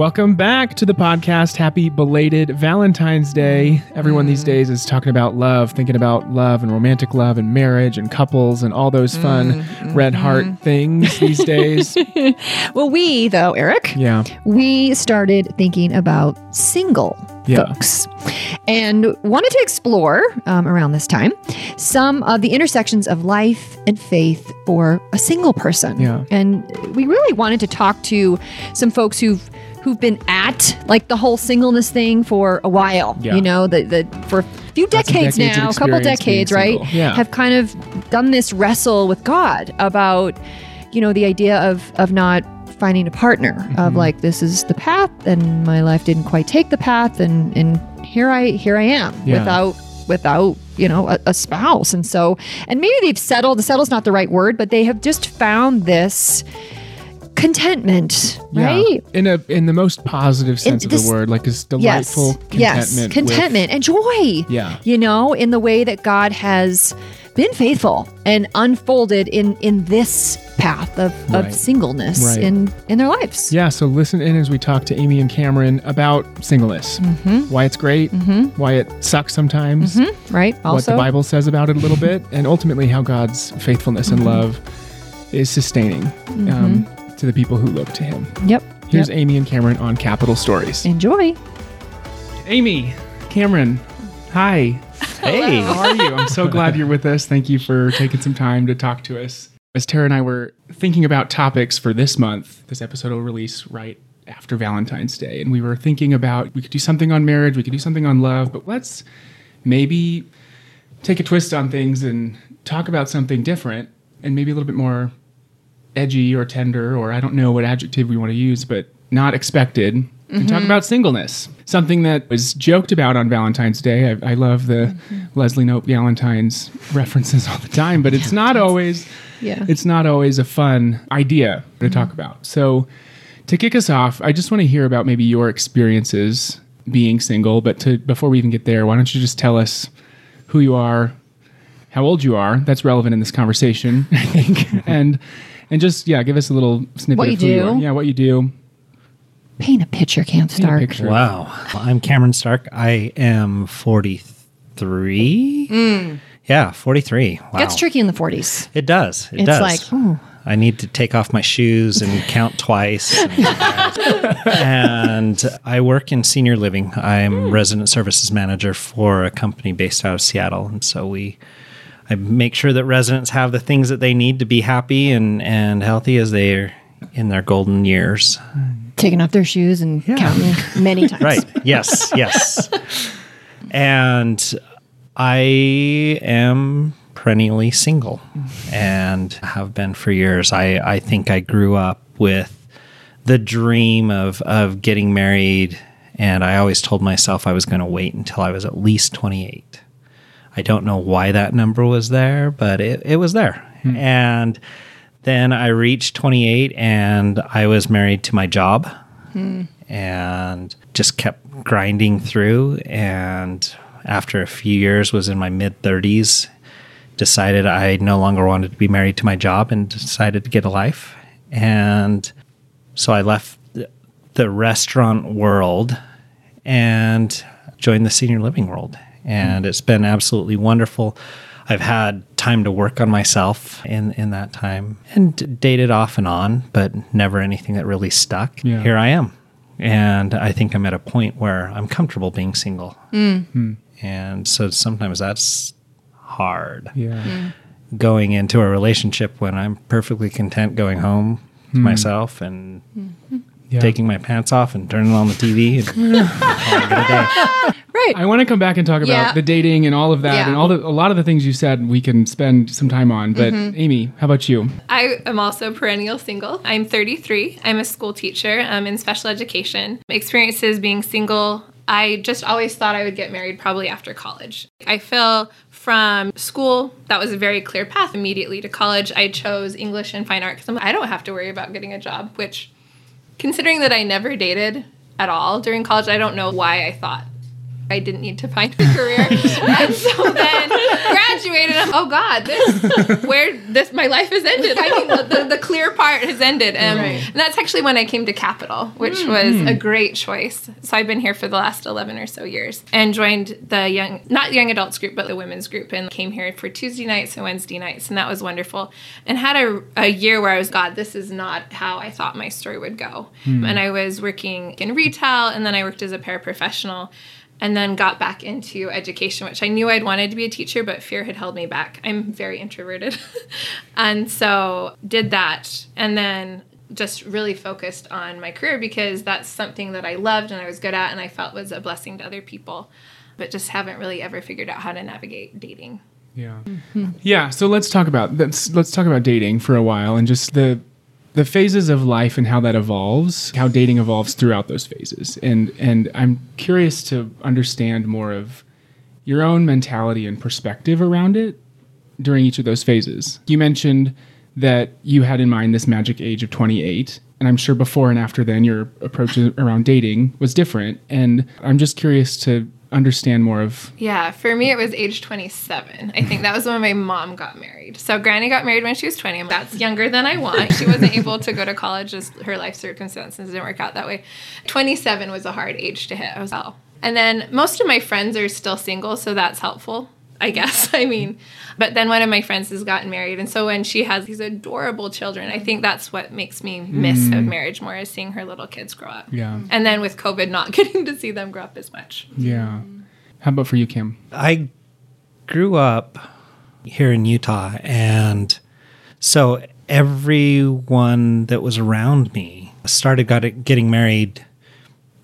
Welcome back to the podcast. Happy belated Valentine's Day. Everyone these days is talking about love, thinking about love and romantic love and marriage and couples and all those fun red heart things these days. Well, we, though, Eric, Yeah. we started thinking about single Yeah. folks and wanted to explore um, around this time some of the intersections of life and faith for a single person. Yeah. And we really wanted to talk to some folks who've who've been at like the whole singleness thing for a while. Yeah. You know, the the for a few decades, decades now, a couple decades, right? Yeah. Have kind of done this wrestle with God about you know the idea of of not finding a partner Mm-hmm. of like this is the path and my life didn't quite take the path and and here I here I am Yeah. without without you know a, a spouse and so and maybe they've settled the settle's not the right word but they have just found this contentment Yeah. right In a in the most positive sense of the word, like this yes delightful contentment. yes with- contentment and joy Yeah. you know in the way that god has been faithful and unfolded in in this path of, Right. of singleness Right. in in their lives Yeah, so listen in as we talk to Amy and Cameron about singleness, Mm-hmm. why it's great, why it sucks sometimes, right Also, what the Bible says about it a little bit, and ultimately how God's faithfulness Mm-hmm. and love is sustaining um, to the people who look to Him. yep Here's yep. Amy and Cameron on Capital Stories. enjoy Amy, Cameron, hi. Hey. How are you? I'm so glad you're with us. Thank you for taking some time to talk to us. As Tara and I were thinking about topics for this month, this episode will release right after Valentine's Day. And we were thinking about we could do something on marriage, we could do something on love, but let's maybe take a twist on things and talk about something different and maybe a little bit more edgy or tender, or I don't know what adjective we want to use, but not expected. And talk mm-hmm. about singleness, something that was joked about on Valentine's Day. I, I love the mm-hmm. Leslie Knope Galentine's references all the time, but it's not always Yeah. it's not always a fun idea to talk mm-hmm. about. So, to kick us off, I just want to hear about maybe your experiences being single. But to before we even get there, why don't you just tell us who you are, how old you are? That's relevant in this conversation, I think, and and just yeah, give us a little snippet What of you who you do. are. Yeah, what you do. paint a picture can't Paint a start picture. Wow. I'm Cameron Stark. I am 43. Mm. Yeah, 43. Wow. gets tricky in the 40s It does. It it's does. like ooh, I need to take off my shoes and count twice. and I work in senior living. I'm hmm. resident services manager for a company based out of Seattle. And so we I make sure that residents have the things that they need to be happy and, and healthy as they're in their golden years. taking off their shoes and counting many times Right. Yes. Yes. and I am perennially single and have been for years. I, I think I grew up with the dream of, of getting married, and I always told myself I was going to wait until I was at least 28. I don't know why that number was there, but it, it was there. Hmm. And then I reached 28 and I was married to my job hmm. and just kept grinding through. And after a few years, was in my mid 30s, decided I no longer wanted to be married to my job and decided to get a life. And so I left the- the restaurant world and joined the senior living world. And it's been absolutely wonderful. I've had time to work on myself in, in that time and dated off and on, but never anything that really stuck. Yeah. Here I am. And I think I'm at a point where I'm comfortable being single. Mm. Hmm. And so sometimes that's hard Yeah. Mm. going into a relationship when I'm perfectly content going home to hmm. myself and mm-hmm. Yeah. taking my pants off and turning on the TV and calling it a day. Right I want to come back and talk about Yeah. the dating and all of that Yeah. and all the a lot of the things you said we can spend some time on. But Amy, how about you? I am also perennial single. I'm 33. I'm a school teacher um, in special education. Experiences being single. I just always thought I would get married probably after college. I feel from school, that was a very clear path immediately to college. I chose English and fine art because I don't have to worry about getting a job, which, considering that I never dated at all during college, I don't know why I thought I didn't need to find a career. and so then graduated. And, oh God, this where this my life has ended. I mean, the, the, the clear part has ended. Um, And that's actually when I came to Capital, which hmm. was a hmm. great choice. So I've been here for the last 11 or so years and joined the young, not young adults group, but the women's group and came here for Tuesday nights and Wednesday nights. And that was wonderful. And had a, a year where I was, God, this is not how I thought my story would go. Hmm. And I was working in retail and then I worked as a paraprofessional and then got back into education, which I knew I'd wanted to be a teacher, but fear had held me back. I'm very introverted. and so did that. And then just really focused on my career because that's something that I loved and I was good at and I felt was a blessing to other people, but just haven't really ever figured out how to navigate dating. Yeah. Yeah. So let's talk about let's let's talk about dating for a while and just the the phases of life and how that evolves, how dating evolves throughout those phases. And and I'm curious to understand more of your own mentality and perspective around it during each of those phases. You mentioned that you had in mind this magic age of 28. And I'm sure before and after then, your approach around dating was different. And I'm just curious to understand more of Yeah, for me it was age 27. I think that was when my mom got married. So Granny got married when she was 20. That's younger than I want. She wasn't able to go to college just her life circumstances didn't work out that way. 27 was a hard age to hit. I was oh. And then most of my friends are still single, so that's helpful. I guess. I mean, but then one of my friends has gotten married. And so when she has these adorable children, I think that's what makes me miss mm. of marriage more is seeing her little kids grow up. Yeah. And then with COVID, not getting to see them grow up as much. Yeah. How about for you, Kim? I grew up here in Utah, and so everyone that was around me started got it, getting married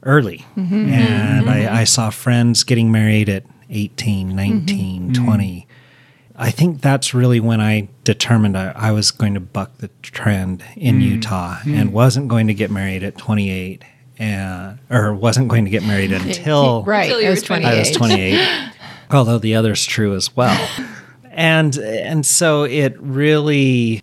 early. Mm-hmm. And mm-hmm. I, I saw friends getting married at 18, 19, mm-hmm. Mm-hmm. 20. I think that's really when I determined I, I was going to buck the trend in mm-hmm. Utah and wasn't going to get married at 28 and or wasn't going to get married until right. Until you I was 28. I was 28. although the other's true as well. And and so it really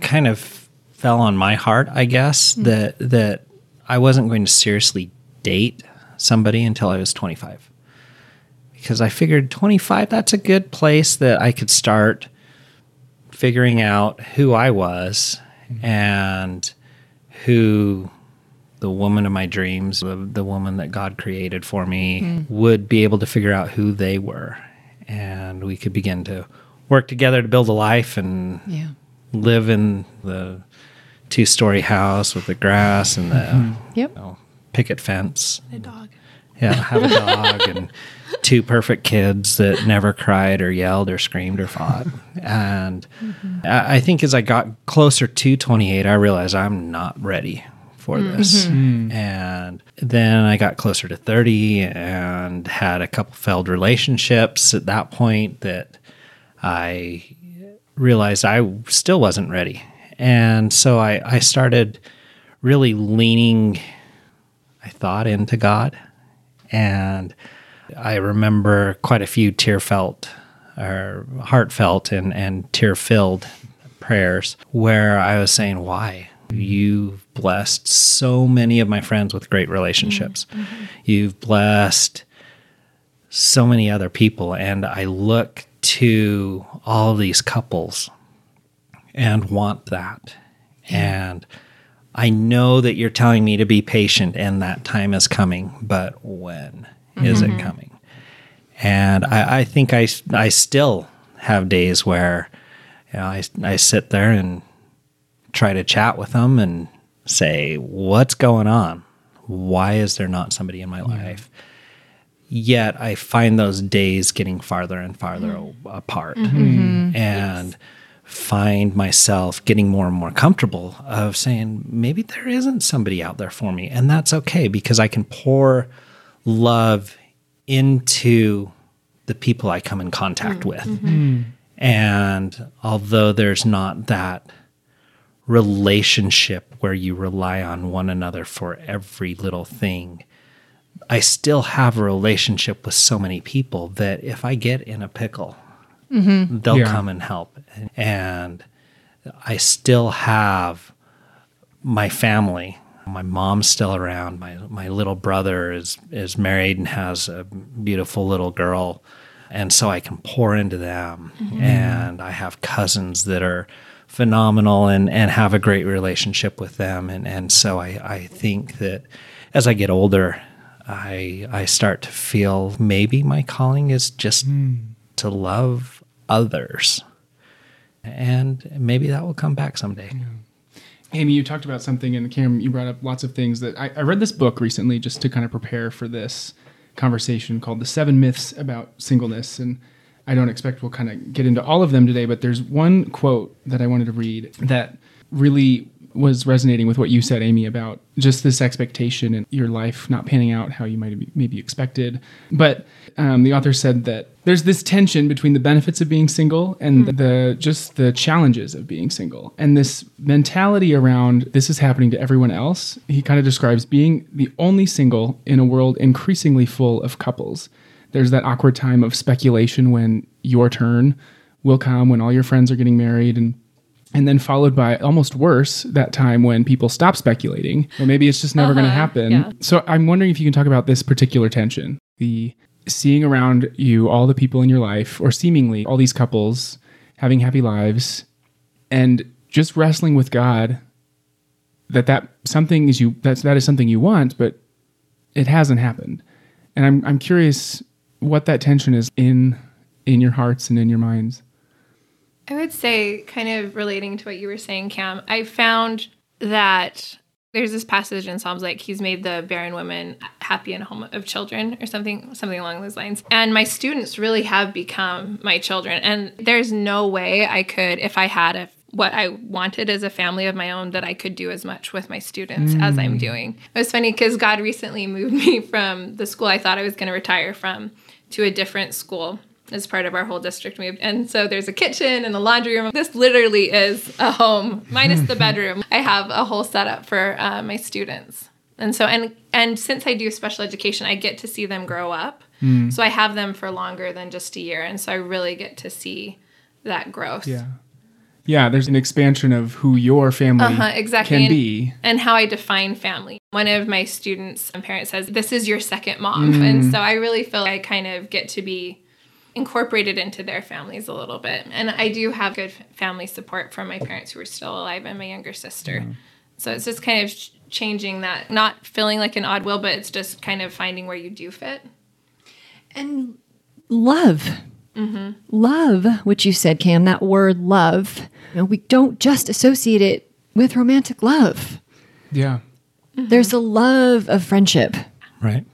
kind of fell on my heart, I guess, that that I wasn't going to seriously date somebody until I was 25. Because I figured 25 that's a good place that I could start figuring out who I was and who the woman of my dreams, the, the woman that God created for me, hmm. would be able to figure out who they were. And we could begin to work together to build a life and Yeah. live in the two story house with the grass and the mm-hmm. Yep. you know, picket fence. A dog. Yeah, have a dog and two perfect kids that never cried or yelled or screamed or fought. And I I think as I got closer to 28, I realized I'm not ready for mm-hmm. this. Mm-hmm. And then I got closer to 30 and had a couple failed relationships at that point that I realized I still wasn't ready. And so I, I started really leaning, I thought, into God. And I remember quite a few tear felt or heartfelt and, and tear filled prayers where I was saying, Why? You've blessed so many of my friends with great relationships. Mm-hmm. Mm-hmm. You've blessed so many other people. And I look to all of these couples and want that. And I know that you're telling me to be patient and that time is coming, but when is it mm-hmm. coming? And I, I think I, I still have days where you know, I, I sit there and try to chat with them and say, What's going on? Why is there not somebody in my life? Yet I find those days getting farther and farther mm-hmm. o- apart mm-hmm. and find myself getting more and more comfortable of saying, maybe there isn't somebody out there for me. And that's okay because I can pour love into the people I come in contact mm, with. Mm-hmm. Hmm. And although there's not that relationship where you rely on one another for every little thing, I still have a relationship with so many people that if I get in a pickle, mm-hmm. they'll Yeah. come and help. And I still have my family. My mom's still around. My my little brother is is married and has a beautiful little girl. And so I can pour into them. Mm-hmm. And I have cousins that are phenomenal and, and have a great relationship with them. And, and so I, I think that as I get older, I I start to feel maybe my calling is just hmm. to love others. And maybe that will come back someday. Amy, you talked about something, and Cam, you brought up lots of things that I, I read this book recently just to kind of prepare for this conversation called The Seven Myths About Singleness. And I don't expect we'll kind of get into all of them today, but there's one quote that I wanted to read that really was resonating with what you said, Amy, about just this expectation and your life not panning out how you might have maybe expected. But um, the author said that there's this tension between the benefits of being single and the just the challenges of being single, and this mentality around this is happening to everyone else. He kind of describes being the only single in a world increasingly full of couples. There's that awkward time of speculation when your turn will come when all your friends are getting married and and then followed by almost worse that time when people stop speculating. Or maybe it's just never going to Uh-huh, happen. Yeah. so i'm wondering if you can talk about this particular tension. The seeing around you all the people in your life or seemingly all these couples having happy lives and just wrestling with god that that something is you that's that is something you want but it hasn't happened. And i'm i'm curious what that tension is in in your hearts and in your minds I would say, kind of relating to what you were saying, Cam, I found that there's this passage in Psalms like he's made the barren woman happy in a home of children or something something along those lines. And my students really have become my children. And there's no way I could, if I had a what I wanted as a family of my own that I could do as much with my students as I'm mm. doing. It was funny because God recently moved me from the school I thought I was going to retire from to a different school as part of our whole district move. And so there's a kitchen and a laundry room. This literally is a home, minus the bedroom. I have a whole setup for uh, my students. And so, and and since I do special education, I get to see them grow up. So I have them for longer than just a year, and so I really get to see that growth. Yeah. Yeah, there's an expansion of who your family Uh-huh, exactly. can and, be. and how I define family. One of my students' and parents says, This is your second mom. And so I really feel I kind of get to be incorporated into their families a little bit. And I do have good family support from my parents who are still alive and my younger sister. Mm-hmm. So it's just kind of changing that, not feeling like an odd will, but it's just kind of finding where you do fit. And love. Mm-hmm. Love, which you said, Cam, that word love, you know, we don't just associate it with romantic love. Yeah. Mm-hmm. There's the love of friendship, Right?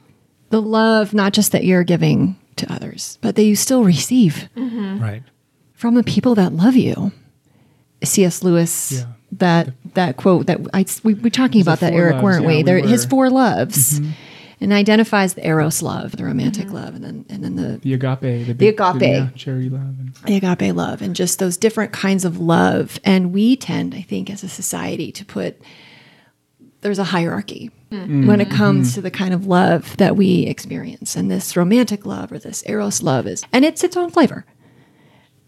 the love not just that you're giving to others, but that you still receive Right. from the people that love you. C.S. Lewis, Yeah. that that quote that I we were talking about that Eric, loves, weren't yeah, we? we There, his were. Mm-hmm. four loves, and identifies the eros love, the romantic love, and then and then the The agape, the, The big- agape. yeah, charity love. And, the agape love and just those different kinds of love. And we tend, I think, as a society to put there's a hierarchy mm. when it comes mm. to the kind of love that we experience. And this romantic love or this eros love is and it's its own flavor.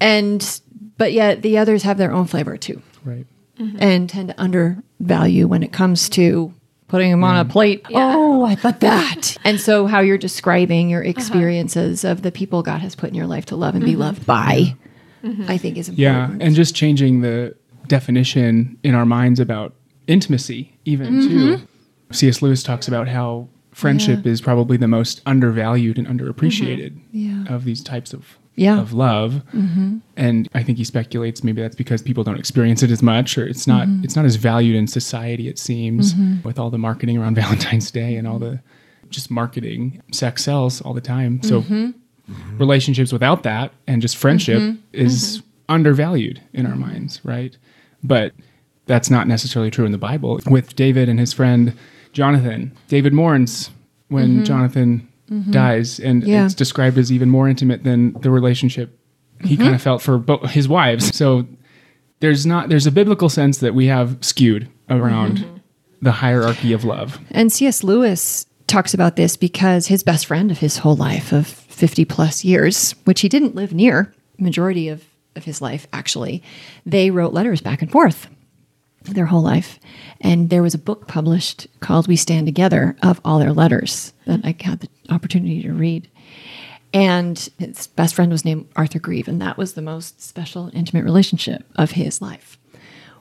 And but yet the others have their own flavor too. right. Mm-hmm. And tend to undervalue when it comes to putting them on a mm. plate. Yeah. Oh, I thought that. and so how you're describing your uh-huh. experiences of the people God has put in your life to love and be mm-hmm. loved by, I think is important. Yeah. And just changing the definition in our minds about intimacy, even too. Mm-hmm. C.S. Lewis talks about how friendship is probably the most undervalued and underappreciated mm-hmm. Yeah. of these types of Yeah. of love. Mm-hmm. And I think he speculates maybe that's because people don't experience it as much, or it's not it's not as valued in society. It seems with all the marketing around Valentine's Day and all the just marketing. Sex sells all the time, so relationships without that and just friendship is undervalued in our minds, right? But that's not necessarily true in the Bible. With David and his friend Jonathan, David mourns when mm-hmm. Jonathan mm-hmm. dies, and Yeah. it's described as even more intimate than the relationship he mm-hmm. kind of felt for bo- his wives. So there's not there's a biblical sense that we have skewed around the hierarchy of love. And C.S. Lewis talks about this because his best friend of his whole life of 50 plus years, which he didn't live near majority of, of his life actually, they wrote letters back and forth. Their whole life. And there was a book published called We Stand Together of all their letters that I had the opportunity to read. And his best friend was named Arthur Greeves, and that was the most special, intimate relationship of his life.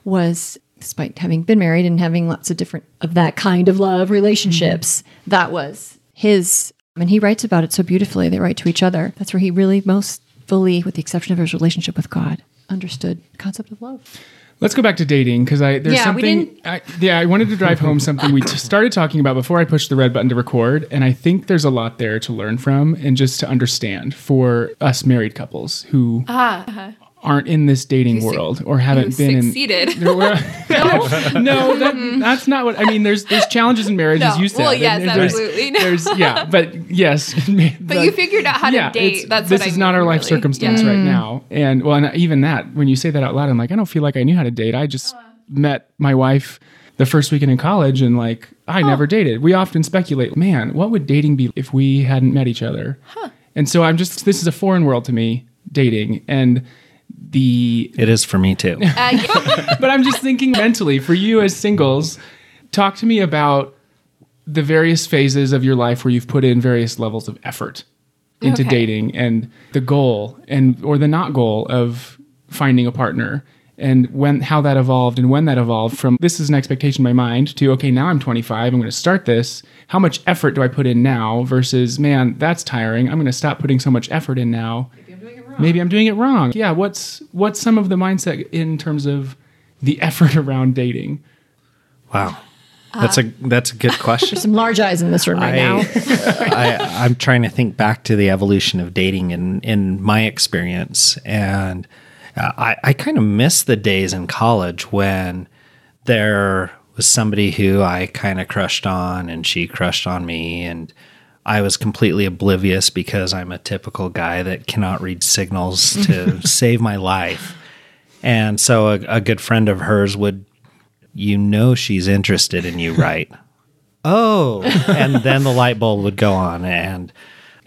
Was despite having been married and having lots of different of that kind of love relationships, mm-hmm. that was his. And he writes about it so beautifully. They write to each other. That's where he really most fully, with the exception of his relationship with God, understood the concept of love. Let's go back to dating because I there's Yeah, something. I, yeah, I wanted to drive home something we t- started talking about before I pushed the red button to record, and I think there's a lot there to learn from and just to understand for us married couples who ah, uh-huh. Aren't in this dating world or haven't been succeeded. in. Were- no, that, that's not what I mean. There's there's challenges in marriage, as you said. Well, and yes, there's- absolutely. There's yeah, but yes. But you figured out how to date. That's this what I is not our life really. circumstance Yeah. right mm. now. And well, and even that, when you say that out loud, I'm like, I don't feel like I knew how to date. I just uh-huh. met my wife the first weekend in college, and like I oh. never dated. We often speculate, man, what would dating be if we hadn't met each other? Huh. And so I'm just this is a foreign world to me, dating, and the It is for me too. Uh, yeah. but I'm just thinking mentally for you as singles, talk to me about the various phases of your life where you've put in various levels of effort into Okay. dating and the goal and or the not goal of finding a partner and when how that evolved and when that evolved from this is an expectation in my mind to okay now I'm 25 I'm going to start this how much effort do I put in now versus man that's tiring I'm going to stop putting so much effort in now maybe I'm doing it wrong. Yeah, what's what's some of the mindset in terms of the effort around dating? Wow. That's a that's a good question. There's Some large eyes in this room right now. I, I'm trying to think back to the evolution of dating in in my experience, and uh, I I kind of miss the days in college when there was somebody who I kind of crushed on, and she crushed on me, and I was completely oblivious because I'm a typical guy that cannot read signals to save my life. And so a, a good friend of hers would, you know, she's interested in you, right? oh, and then the light bulb would go on, and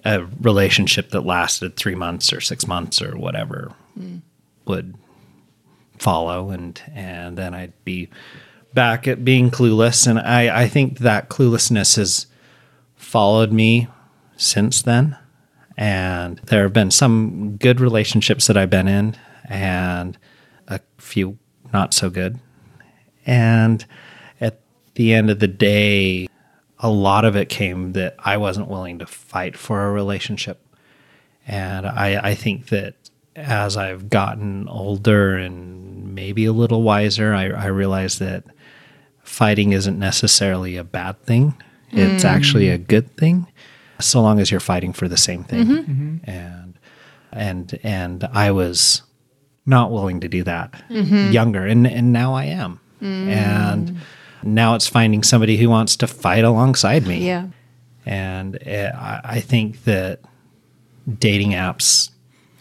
a relationship that lasted three months or six months or whatever hmm. would follow, and and then I'd be back at being clueless, and I I think that cluelessness has followed me since then. And there have been some good relationships that I've been in, and a few not so good. And at the end of the day, a lot of it came that I wasn't willing to fight for a relationship. And I, I think that as I've gotten older and maybe a little wiser, I, I realize that fighting isn't necessarily a bad thing. It's actually a mm. good thing, so long as you're fighting for the same thing. Mm-hmm. Mm-hmm. And and and I was not willing to do that mm-hmm. younger, and and now I am. Mm. And now it's finding somebody who wants to fight alongside me. yeah. And uh, I I think that dating apps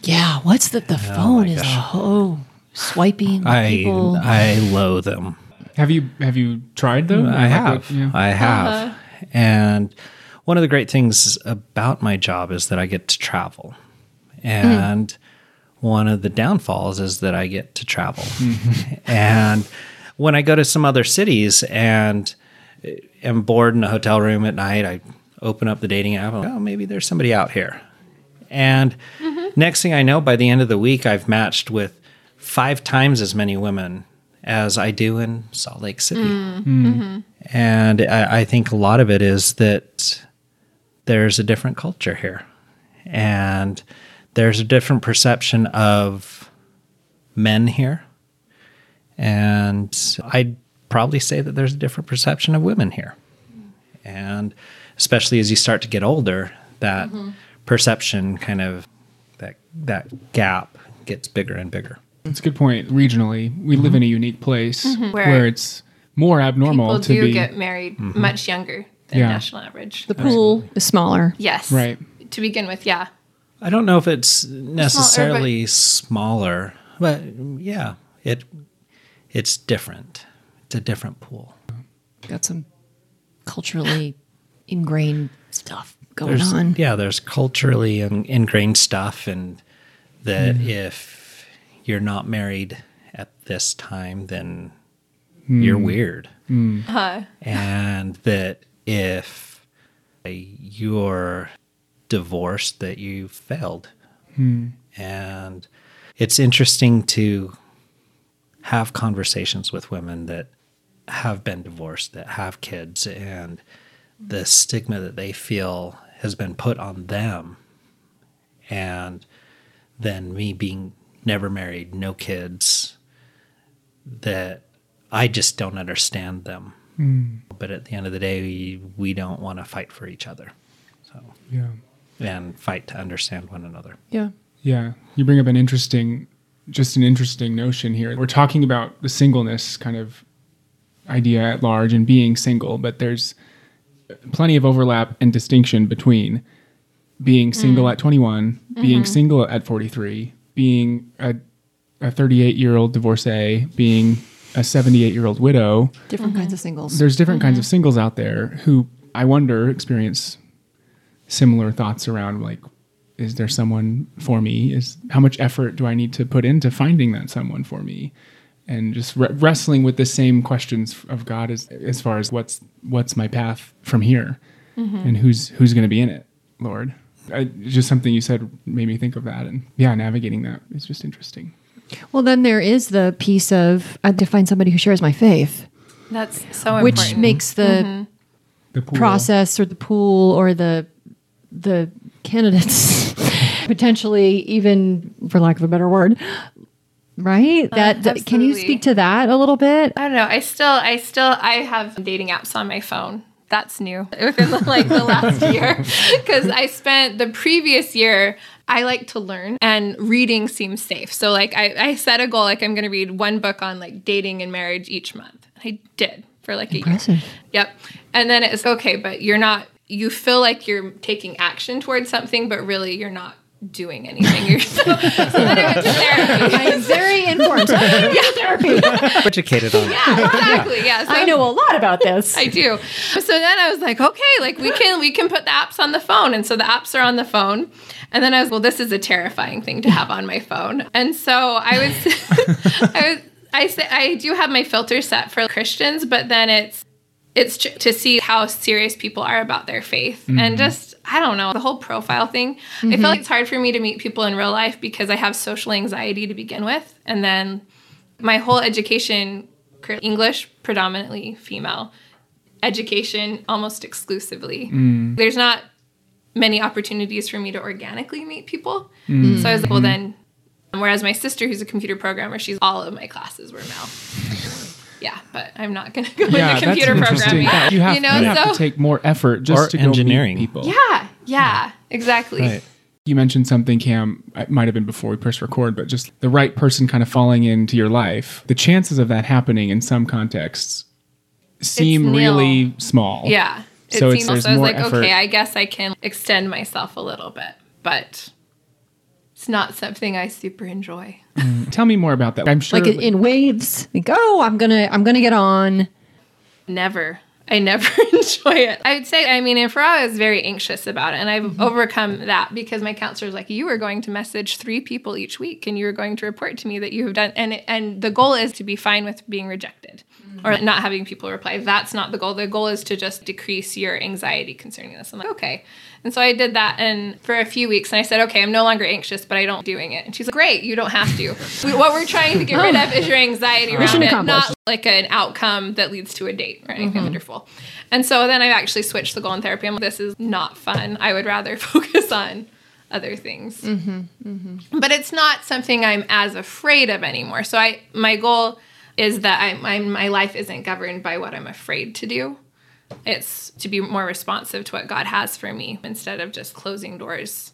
Yeah. What's that? The oh phone is oh swiping. I people. I loathe them. Have you have you tried them? I Like have. what- yeah. I have. Uh-huh. And one of the great things about my job is that I get to travel. And one of the downfalls is that I get to travel. and when I go to some other cities and am bored in a hotel room at night, I open up the dating app. And, oh, maybe there's somebody out here. And mm-hmm. next thing I know, by the end of the week, I've matched with five times as many women as I do in Salt Lake City. Mm. Mm. Mm-hmm. And I, I think a lot of it is that there's a different culture here. And there's a different perception of men here. And I'd probably say that there's a different perception of women here. And especially as you start to get older, that mm-hmm. perception kind of that that gap gets bigger and bigger. That's a good point. Regionally, we live in a mm-hmm. unique place mm-hmm. where, Where it's more abnormal People to do be get married Mm-hmm. much younger than Yeah. national average. the pool is smaller. yes. right. To begin with, yeah. I don't know if it's necessarily smaller, but yeah, it it's different. It's a different pool. Got some culturally ingrained stuff going There's on. yeah, there's culturally ingrained stuff, and that mm-hmm. if you're not married at this time, then hmm. you're weird. Hmm. Huh. and that if you're divorced that you failed. Hmm. And it's interesting to have conversations with women that have been divorced that have kids and the stigma that they feel has been put on them. And then me being never married no kids that i just don't understand them. Hmm. But at the end of the day we, we don't want to fight for each other. So Yeah. and fight to understand one another. Yeah. Yeah, you bring up an interesting, just an interesting notion here. We're talking about the singleness kind of idea at large and being single, but there's plenty of overlap and distinction between being single mm. at 21, being mm-hmm. single at 43, being a, a 38 year old divorcee, being a 78 year old widow. Different mm-hmm. kinds of singles. There's different kinds of mm-hmm. singles out there who I wonder experience similar thoughts around like, is there someone for me? Is how much effort do I need to put into finding that someone for me? And just re- wrestling with the same questions of God as as far as what's what's my path from here, mm-hmm. and who's who's going to be in it, Lord. I, just something you said made me think of that, and yeah, navigating that is just interesting. well, then there is the piece of I have to find somebody who shares my faith, That's so important. which important. makes the mm-hmm. The process or the pool or the the candidates potentially even for lack of a better word right uh, that that- can you speak to that a little bit I don't know. I still, I still, I have dating apps on my phone. That's new within the, like the last year because I spent the previous year. I like to learn and reading seems safe. So like I, I set a goal like I'm going to read one book on like dating and marriage each month. I did for like a year. Impressive. Yep. And then it's okay, but you're not. You feel like you're taking action towards something, but really you're not doing anything. You're so, so then I went to therapy. very important educated on Yeah, exactly. Yeah. So i know a lot about this I do. So then I was like, okay, like we can we can put the apps on the phone, and so the apps are on the phone. And then I was, well, this is a terrifying thing to have on my phone. And so I was, I was, I say I do have my filter set for Christians, but then it's it's to see how serious people are about their faith and mm-hmm. just I don't know the whole profile thing. I feel mm-hmm. like it's hard for me to meet people in real life because I have social anxiety to begin with, and then my whole education English predominantly female education almost exclusively. Mm. There's not many opportunities for me to organically meet people. Mm. So I was like, well mm-hmm. then whereas my sister who's a computer programmer, she's all of my classes were male. Yeah, but I'm not going to go Yeah, into computer interesting. programming. You have, you know, you have so to take more effort just Or to go meet engineering. people. yeah, yeah, exactly. right You mentioned something, Cam. It might have been before we pressed record, but just the right person kind of falling into your life. The chances of that happening in some contexts seem really small. Yeah. It So it's- seems there's so I was more like, effort. okay, I guess I can extend myself a little bit, but it's not something I super enjoy. Mm, tell me more about that. I'm sure. like in waves like oh i'm gonna i'm gonna get on Never. I never enjoy it. I would say, I mean, and for a while, I was very anxious about it. And I've mm-hmm. overcome that because my counselor counselor's like, you are going to message three people each week and you are going to report to me that you have done. And, and the goal is to be fine with being rejected or not having people reply. That's not the goal. The goal is to just decrease your anxiety concerning this. I'm like, okay. And so I did that and for a few weeks and I said, okay, I'm no longer anxious, but I don't doing it. And she's like, great, you don't have to. We- what we're trying to get rid of is your anxiety around it, not like an outcome that leads to a date or anything mm-hmm. wonderful. And so then I actually switched the goal in therapy. I'm like, this is not fun. I would rather focus on other things. Mm-hmm. Mm-hmm. But it's not something I'm as afraid of anymore. So I my goal is that I, my my life isn't governed by what I'm afraid to do. It's to be more responsive to what God has for me instead of just closing doors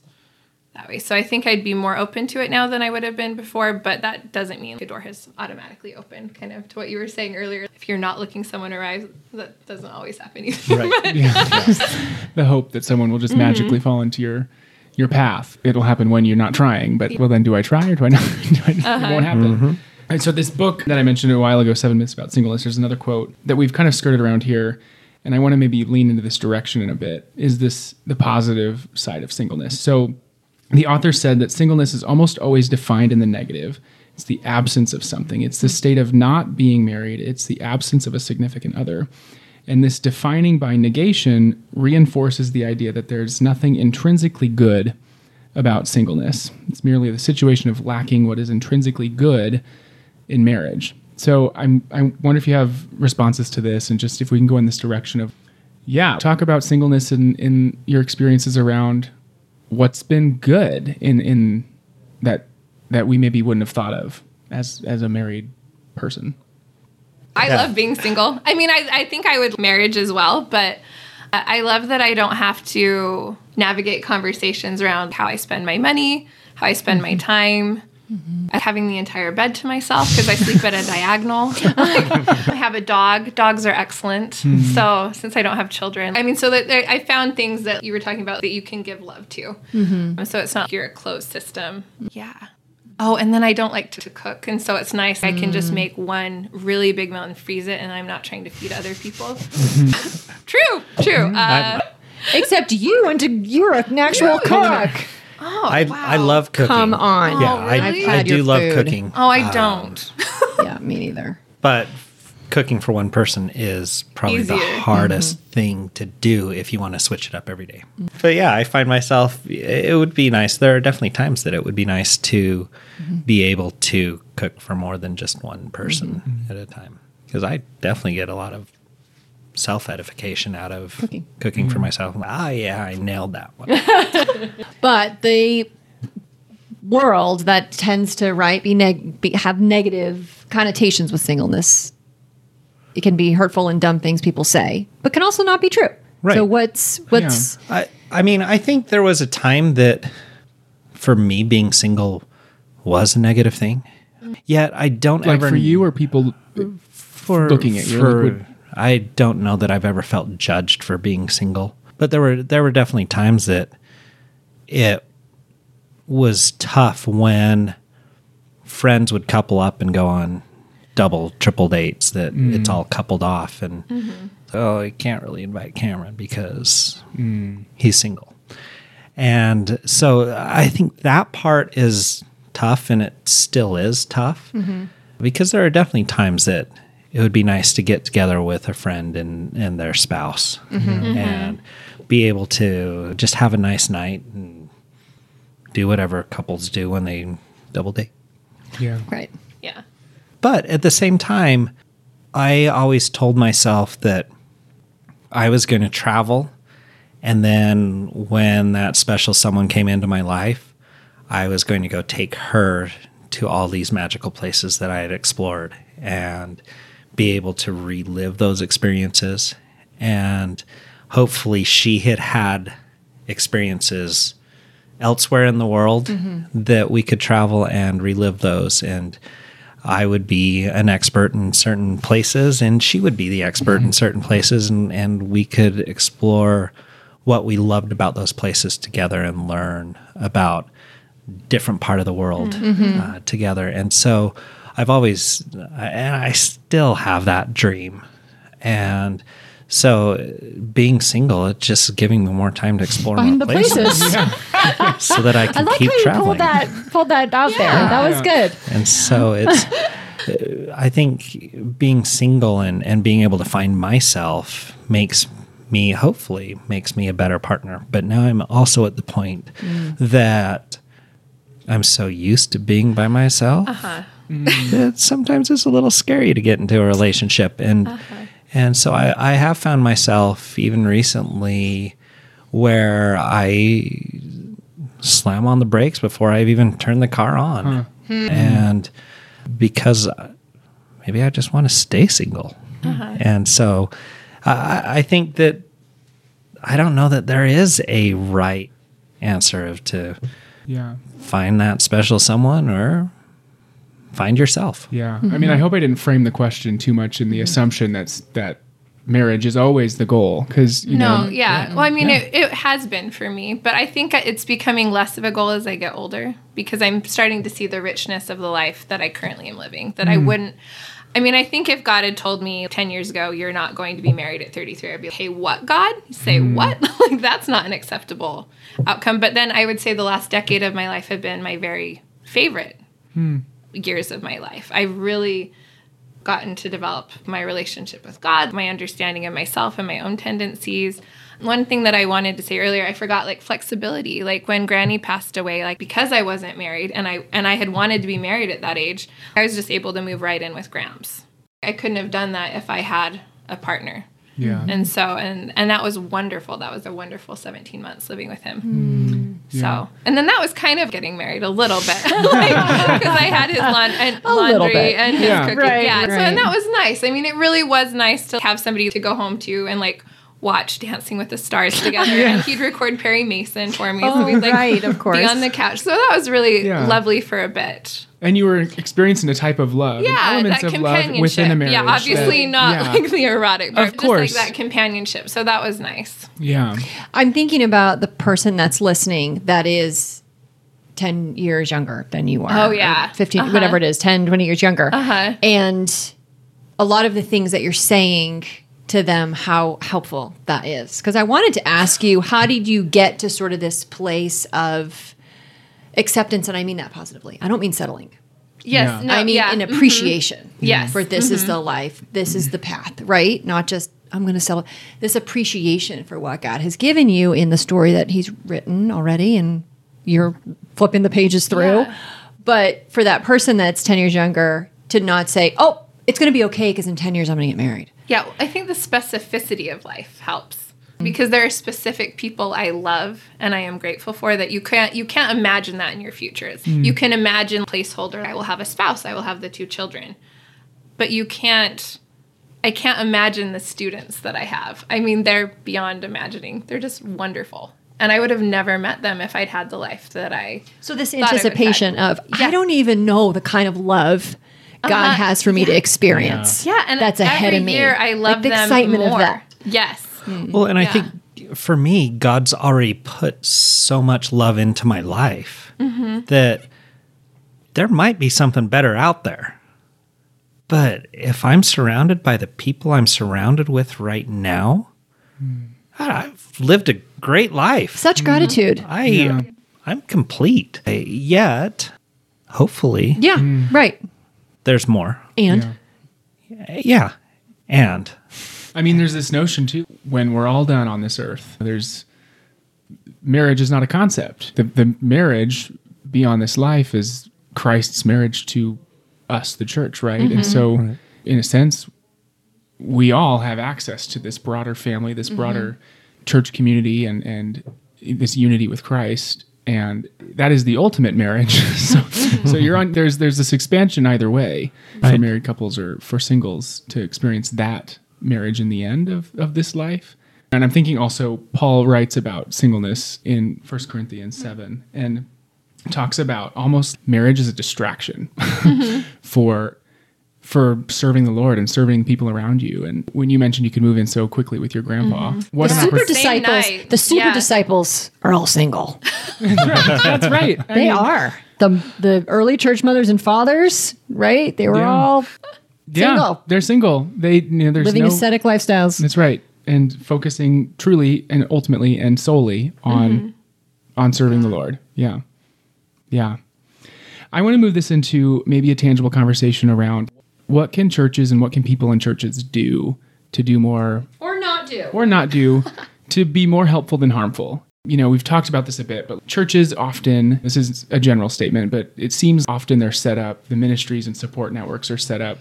that way. So I think I'd be more open to it now than I would have been before, but that doesn't mean the door has automatically opened, kind of to what you were saying earlier. If you're not looking, someone arrives. That doesn't always happen either. right the hope that someone will just Mm-hmm. magically fall into your your path. It'll happen when you're not trying. But well, then do I try or do I not? do I, Uh-huh. It won't happen. And so this book that I mentioned a while ago, Seven Myths About Singleness, there's another quote that we've kind of skirted around here, and I want to maybe lean into this direction in a bit. Is this the positive side of singleness? So the author said that singleness is almost always defined in the negative. It's the absence of something. It's the state of not being married. It's the absence of a significant other. And this defining by negation reinforces the idea that there's nothing intrinsically good about singleness. It's merely the situation of lacking what is intrinsically good in marriage. So I'm I wonder if you have responses to this and just if we can go in this direction of yeah, talk about singleness in, in your experiences around what's been good in in that that we maybe wouldn't have thought of as as a married person. I Yeah. love being single. I mean, I, I think I would marriage as well, but I love that I don't have to navigate conversations around how I spend my money, how I spend my mm-hmm. time. Having the entire bed to myself because I sleep at a diagonal. I have a dog. Dogs are excellent. Hmm. So since I don't have children, I mean, so that I found things that you were talking about that you can give love to. Mm-hmm. So it's not you're a closed system. Yeah. Oh, and then I don't like to, to cook, and so it's nice. I can just mm. make one really big meal and freeze it, and I'm not trying to feed other people. true, true. Mm-hmm. Uh, Except you and to, you're an actual cook. Oh, I, wow. I love cooking. Come on. Yeah, Oh, I, really? I I've had do your love food. cooking. Oh, I uh, don't. yeah, me neither. But cooking for one person is probably the Easier. hardest mm-hmm. thing to do if you want to switch it up every day. But yeah, I find myself, it would be nice. There are definitely times that it would be nice to mm-hmm. be able to cook for more than just one person mm-hmm. at a time. Because I definitely get a lot of self edification out of Cooking. cooking for myself. Ah, yeah, I nailed that one. But the world that tends to right be, neg- be have negative connotations with singleness. It can be hurtful and dumb things people say, but can also not be true. Right. So what's what's I, I mean, I think there was a time that for me being single was a negative thing. Yet I don't Like ever for you or people for looking at you, for- like, would- I don't know that I've ever felt judged for being single, but there were there were definitely times that it was tough when friends would couple up and go on double triple dates that mm. it's all coupled off and mm-hmm. oh you can't really invite Cameron because mm. he's single. And so I think that part is tough and it still is tough mm-hmm. because there are definitely times that it would be nice to get together with a friend and, and their spouse mm-hmm. and mm-hmm. be able to just have a nice night and do whatever couples do when they double date. yeah. right? Yeah. But at the same time, I always told myself that I was going to travel. And then when that special someone came into my life, I was going to go take her to all these magical places that I had explored and be able to relive those experiences. And hopefully, she had had experiences elsewhere in the world mm-hmm. that we could travel and relive those. And I would be an expert in certain places, and she would be the expert in mm-hmm. certain places, and, and we could explore what we loved about those places together and learn about different part of the world mm-hmm. uh, together. And so I've always, and I still have that dream. And so uh, being single, it's just giving me more time to explore Find more the places, places. so that I can I like keep how you traveling. pulled that pulled that out there. That was good. And so it's, uh, I think being single and, and being able to find myself makes me, hopefully, makes me a better partner. But now I'm also at the point that I'm so used to being by myself Mm. that sometimes it's a little scary to get into a relationship. And, uh-huh. and so I, I have found myself even recently where I slam on the brakes before I've even turned the car on. Hmm. And because maybe I just want to stay single. Uh-huh. And so I, I think that I don't know that there is a right answer of to Yeah. find that special someone or find yourself. Yeah. I mm-hmm. mean, I hope I didn't frame the question too much in the mm-hmm. assumption that's that marriage is always the goal because you No, know yeah. Well, I mean, it, it has been for me, but I think it's becoming less of a goal as I get older because I'm starting to see the richness of the life that I currently am living. That I mm. wouldn't. I mean, I think if God had told me 10 years ago, you're not going to be married at 33, I'd be like, hey, what, God? You say, mm. what? like, that's not an acceptable outcome. But then I would say the last decade of my life have been my very favorite hmm. Years of my life. I've really gotten to develop my relationship with God, my understanding of myself and my own tendencies. One thing that I wanted to say earlier, I forgot like flexibility. Like when Granny passed away, like because I wasn't married and I and I had wanted to be married at that age, I was just able to move right in with Gramps. I couldn't have done that if I had a partner. Yeah. And so and and that was wonderful. That was a wonderful 17 months living with him. So Yeah. and then that was kind of getting married a little bit because I had his laun- and laundry and his Yeah. cooking. Right, yeah. So and that was nice. I mean, it really was nice to have somebody to go home to and like watch Dancing with the Stars together. And he'd record Perry Mason for me. so Oh, we'd like right, of course. be on the couch. So that was really Yeah. lovely for a bit. And you were experiencing a type of love, and Yeah, elements that of love within a marriage. yeah, obviously that- not yeah. like the erotic, but Of just course. like that companionship. So that was nice. yeah, I'm thinking about the person that's listening that is 10 years younger than you are. Oh, yeah. 15, Uh-huh. whatever it is, 10, 20 years younger. Uh-huh. And a lot of the things that you're saying to them, how helpful that is. Because I wanted to ask you, how did you get to sort of this place of acceptance? And I mean that positively. I don't mean settling. Yes. Yeah. No, I mean yeah. an Mhm. appreciation. Yes. For this is the life, this is the path, right? Not just I'm going to sell this appreciation for what God has given you in the story that He's written already, and you're flipping the pages through. Yeah. But for that person that's ten years younger to not say, "Oh, it's going to be okay," because in ten years I'm going to get married. Yeah, I think the specificity of life helps because there are specific people I love and I am grateful for that you can't you can't imagine that in your futures. Mm. You can imagine placeholder. I will have a spouse. I will have the two children, but you can't. I can't imagine the students that I have. I mean, they're beyond imagining. They're just wonderful. And I would have never met them if I'd had the life that I. So this Thought I would anticipation of I don't even know the kind of love God Uh-huh. has for me to experience. Yeah, and that's every ahead of me. year I love like the them excitement more. of that. Yes. Hmm. Well, and I think for me, God's already put so much love into my life mm-hmm. that there might be something better out there. But if I'm surrounded by the people I'm surrounded with right now, hmm. I- I've lived a great life. Such mm-hmm. gratitude. I Yeah. I'm complete. Yet, hopefully, Yeah, hmm. right. There's more. And Yeah. Yeah. And I mean, there's this notion too. When we're all done on this earth, there's marriage is not a concept. The, the marriage beyond this life is Christ's marriage to us, the church, right? And mm-hmm. so, in a sense, we all have access to this broader family, this mm-hmm. broader church community, and and this unity with Christ. And that is the ultimate marriage. so, so you're on. There's there's this expansion either way for married couples or for singles to experience that marriage in the end of of this life. And I'm thinking also Paul writes about singleness in 1 Corinthians 7 and talks about almost marriage as a distraction mm-hmm. for for serving the Lord and serving people around you. And when you mentioned you could move in so quickly with your grandpa, mm-hmm. what the super opportunity! Disciples, the super Yeah. disciples are all single. That's right. I They mean, are. The the early church mothers and fathers, right? They were Yeah. all Yeah, single. they're single. They you know, there's living no, ascetic lifestyles. That's right. And focusing truly and ultimately and solely on mm-hmm. on serving the Lord. Yeah. Yeah. I want to move this into maybe a tangible conversation around what can churches and what can people in churches do to do more Or not do. or not do to be more helpful than harmful. You know, we've talked about this a bit, but churches often, this is a general statement, but it seems often they're set up, the ministries and support networks are set up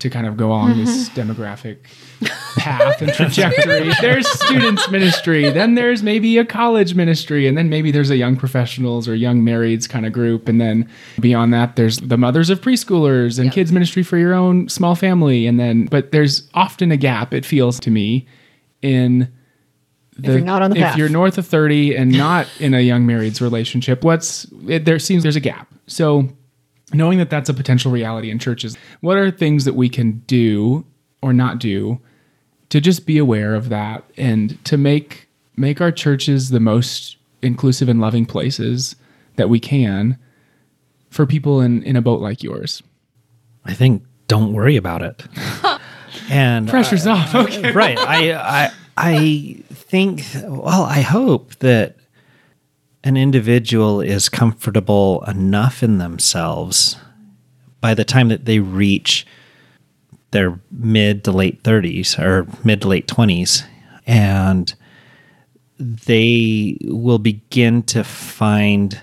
to kind of go along this mm-hmm. demographic path and trajectory. there's students ministry, then there's maybe a college ministry, and then maybe there's a young professionals or young marrieds kind of group, and then beyond that there's the mothers of preschoolers and kids ministry for your own small family, and then but there's often a gap it feels to me in the, you're not on the if path. you're north of 30 and not in a young married's relationship what's it, there seems there's a gap so knowing that that's a potential reality in churches what are things that we can do or not do to just be aware of that and to make make our churches the most inclusive and loving places that we can for people in in a boat like yours I think don't worry about it. and pressure's uh, off okay right. I, I I think well, I hope that an individual is comfortable enough in themselves by the time that they reach their mid to late 30s or mid to late 20s and they will begin to find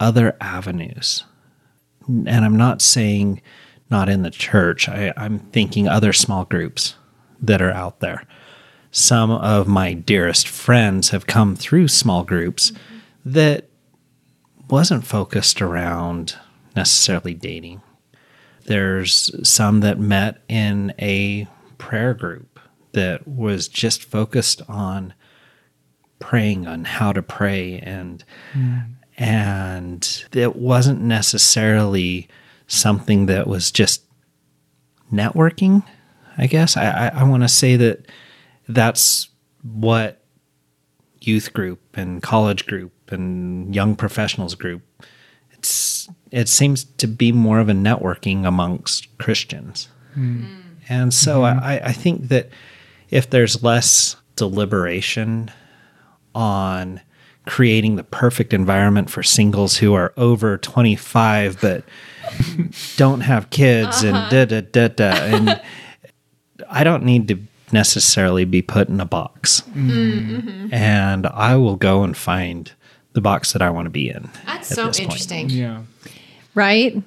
other avenues. And i'm not saying not in the church. I, i'm thinking other small groups that are out there. Some of my dearest friends have come through small groups that wasn't focused around necessarily dating. There's some that met in a prayer group that was just focused on praying on how to pray and hmm. and it wasn't necessarily something that was just networking i guess i i, I want to say that that's what youth group and college group and young professionals group it's it seems to be more of a networking amongst christians. Hmm. And so hmm. I, I think that if there's less deliberation on creating the perfect environment for singles who are over 25 but don't have kids and uh-huh. da da da da and I don't need to necessarily be put in a box. Mm-hmm. And I will go and find the box that I want to be in. That's so this point. interesting. Yeah. Right?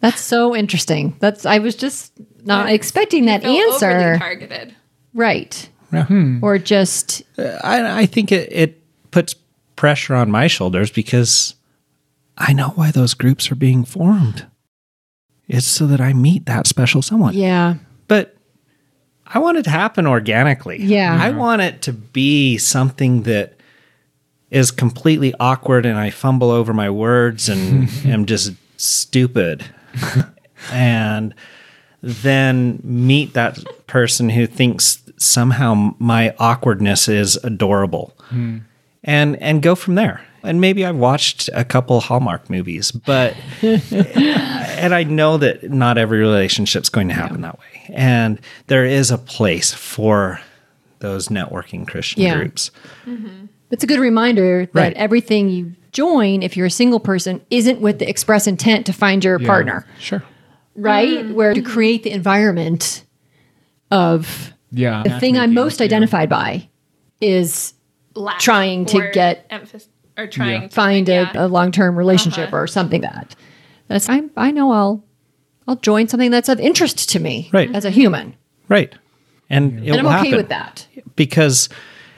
That's so interesting. That's I was just not expecting that Feel answer. targeted. Right. Yeah. Hmm. Or just uh, I, I think it, it puts pressure on my shoulders because I know why those groups are being formed. It's so that I meet that special someone. yeah. But I want it to happen organically. Yeah. I want it to be something that is completely awkward and I fumble over my words and am just stupid. and then meet that person who thinks somehow my awkwardness is adorable. Hmm. And and go from there. And maybe I've watched a couple Hallmark movies, but and I know that not every relationship's going to happen that way. And there is a place for those networking Christian Yeah. groups. Mm-hmm. It's a good reminder that Right. everything you join, if you're a single person, isn't with the express intent to find your Yeah. partner, Sure. right? Where to create the environment of Yeah. the thing I'm most identified by is Lack Trying to get- emphasis or trying Yeah. to find yeah. a, a long term relationship Uh-huh. or something that that's I I know I'll I'll join something that's of interest to me Right. as a human. Right. And, it And I'm will okay happen. with that. Because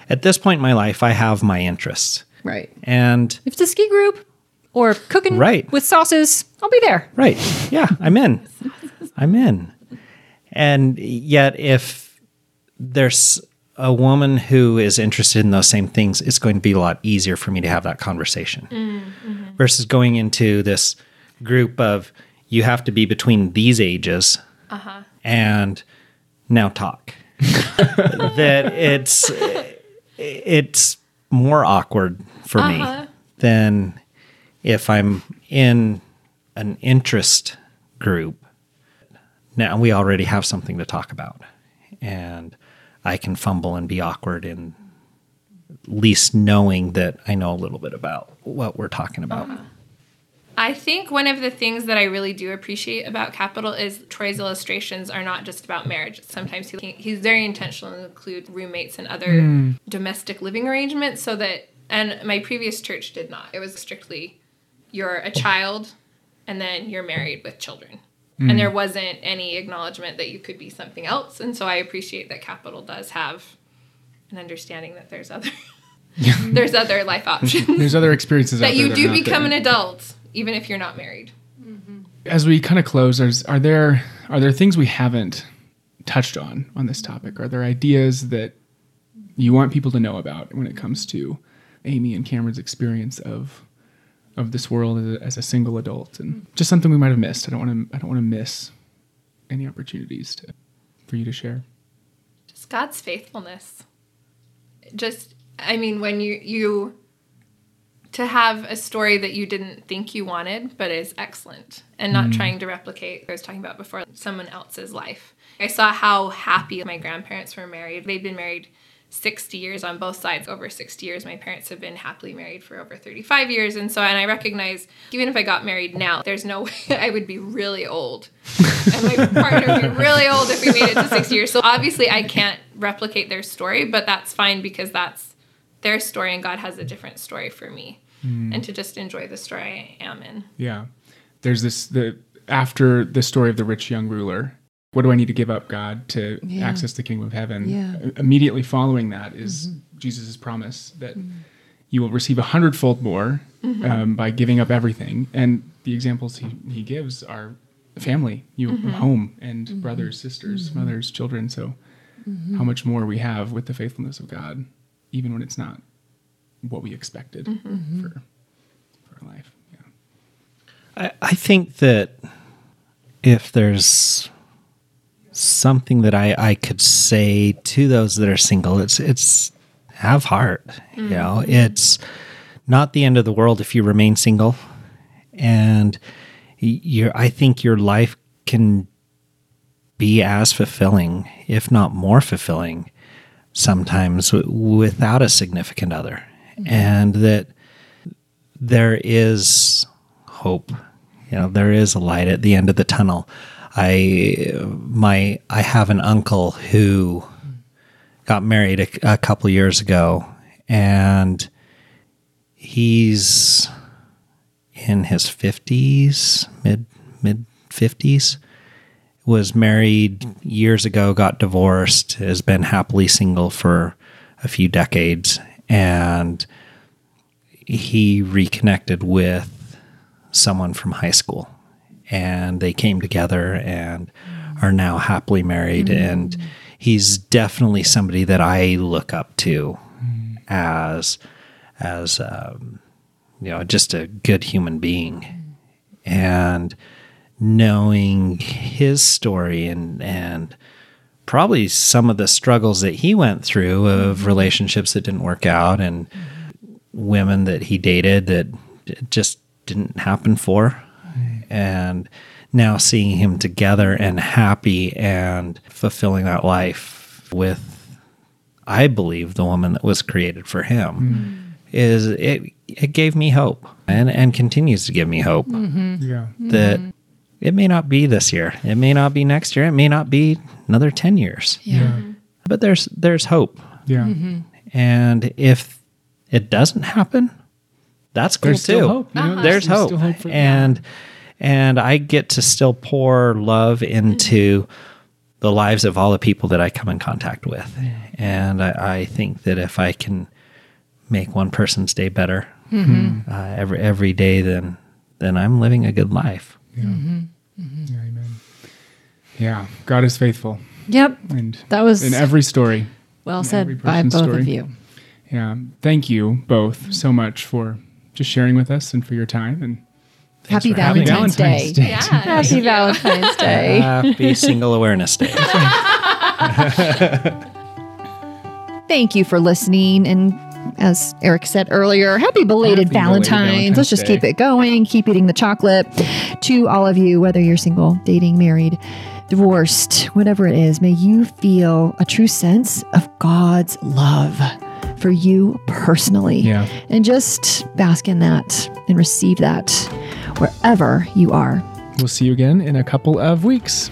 at this point in my life, I have my interests. Right. And If it's a ski group or cooking Right. with sauces, I'll be there. Right. Yeah, I'm in. I'm in. And yet, if there's a woman who is interested in those same things, it's going to be a lot easier for me to have that conversation mm, mm-hmm. versus going into this group of you have to be between these ages uh-huh. and now talk. that it's it's more awkward for me uh-huh. than if I'm in an interest group. Now we already have something to talk about, and I can fumble and be awkward in least knowing that I know a little bit about what we're talking about. Uh-huh. I think one of the things that I really do appreciate about Capital is Troy's illustrations are not just about marriage. Sometimes he, he's very intentional to include roommates and other hmm. domestic living arrangements so that, and my previous church did not. It was strictly you're a child and then you're married with children. And hmm. there wasn't any acknowledgement that you could be something else. And so I appreciate that Capital does have an understanding that there's other. there's other life options There's other experiences that you do become there. an adult even if you're not married. Mm-hmm. as we kind of close, are there are there things we haven't touched on on this topic? Are there ideas that you want people to know about when it comes to Amy and Cameron's experience of of this world as a, as a single adult, and mm. just something we might have missed? I don't want to I don't want to miss any opportunities to for you to share. Just God's faithfulness. Just I mean when you you to have a story that you didn't think you wanted but is excellent and not mm. trying to replicate I was talking about before someone else's life. I saw how happy my grandparents were married. They'd been married 60 years on both sides. Over 60 years my parents have been happily married for over 35 years and so and i recognize even if i got married now there's no way i would be really old. And my partner would be really old if we made it to 60 years. So obviously i can't replicate their story but that's fine because that's their story and god has a different story for me and to just enjoy the story i am in Yeah. There's this the after the story of the rich young ruler. What do I need to give up, God, to Yeah. access the kingdom of heaven? Yeah. Mm-hmm. Immediately following that is Jesus' promise that you will receive a hundredfold more Mm-hmm. um, by giving up everything. And the examples he, he gives are family, you Mm-hmm. home, and brothers, sisters, mothers, children. So, Mm-hmm. how much more we have with the faithfulness of God, even when it's not what we expected Mm-hmm. for for our life. Yeah. I, I think that if there's something that I, I could say to those that are single, it's it's have heart. You know, it's not the end of the world if you remain single, and you I think your life can be as fulfilling, if not more fulfilling, sometimes w- without a significant other, Mm-hmm. and that there is hope. You know, there is a light at the end of the tunnel. I my I have an uncle who got married a, a couple years ago, and he's in his fifties, mid mid fifties. Was married years ago, got divorced, has been happily single for a few decades, and he reconnected with someone from high school. And they came together and are now happily married. And he's definitely somebody that I look up to as as um, you know just a good human being. And knowing his story and and probably some of the struggles that he went through of mm-hmm. relationships that didn't work out and women that he dated that just didn't happen for. And now seeing him together and happy and fulfilling that life with, I believe, the woman that was created for him mm-hmm. is it, it gave me hope and, and continues to give me hope. Mm-hmm. Yeah. that it may not be this year. It may not be next year. It may not be another 10 years, Yeah. but there's, there's hope. Yeah. And if it doesn't happen, that's cool There's too. still hope. You know, There's hope. still hope for and and I get to still pour love into the lives of all the people that I come in contact with. And I, I think that if I can make one person's day better Mm-hmm. uh, every every day, then then I'm living a good life. Mm-hmm. Mm-hmm. Yeah, amen. Yeah, God is faithful, Yep. and That was in every story. well said by both story. of you. Yeah, thank you both so much for just sharing with us and for your time. And Happy for having me. Valentine's, Valentine's Day. Day. yeah Happy Valentine's Day. Happy Single Awareness Day. Thank you for listening. And as Eric said earlier, happy belated Happy Valentine's. Valentine's Let's just Day. keep it going, keep eating the chocolate. To all of you, whether you're single, dating, married, divorced, whatever it is, may you feel a true sense of God's love for you personally. Yeah. And just bask in that and receive that wherever you are. We'll see you again in a couple of weeks.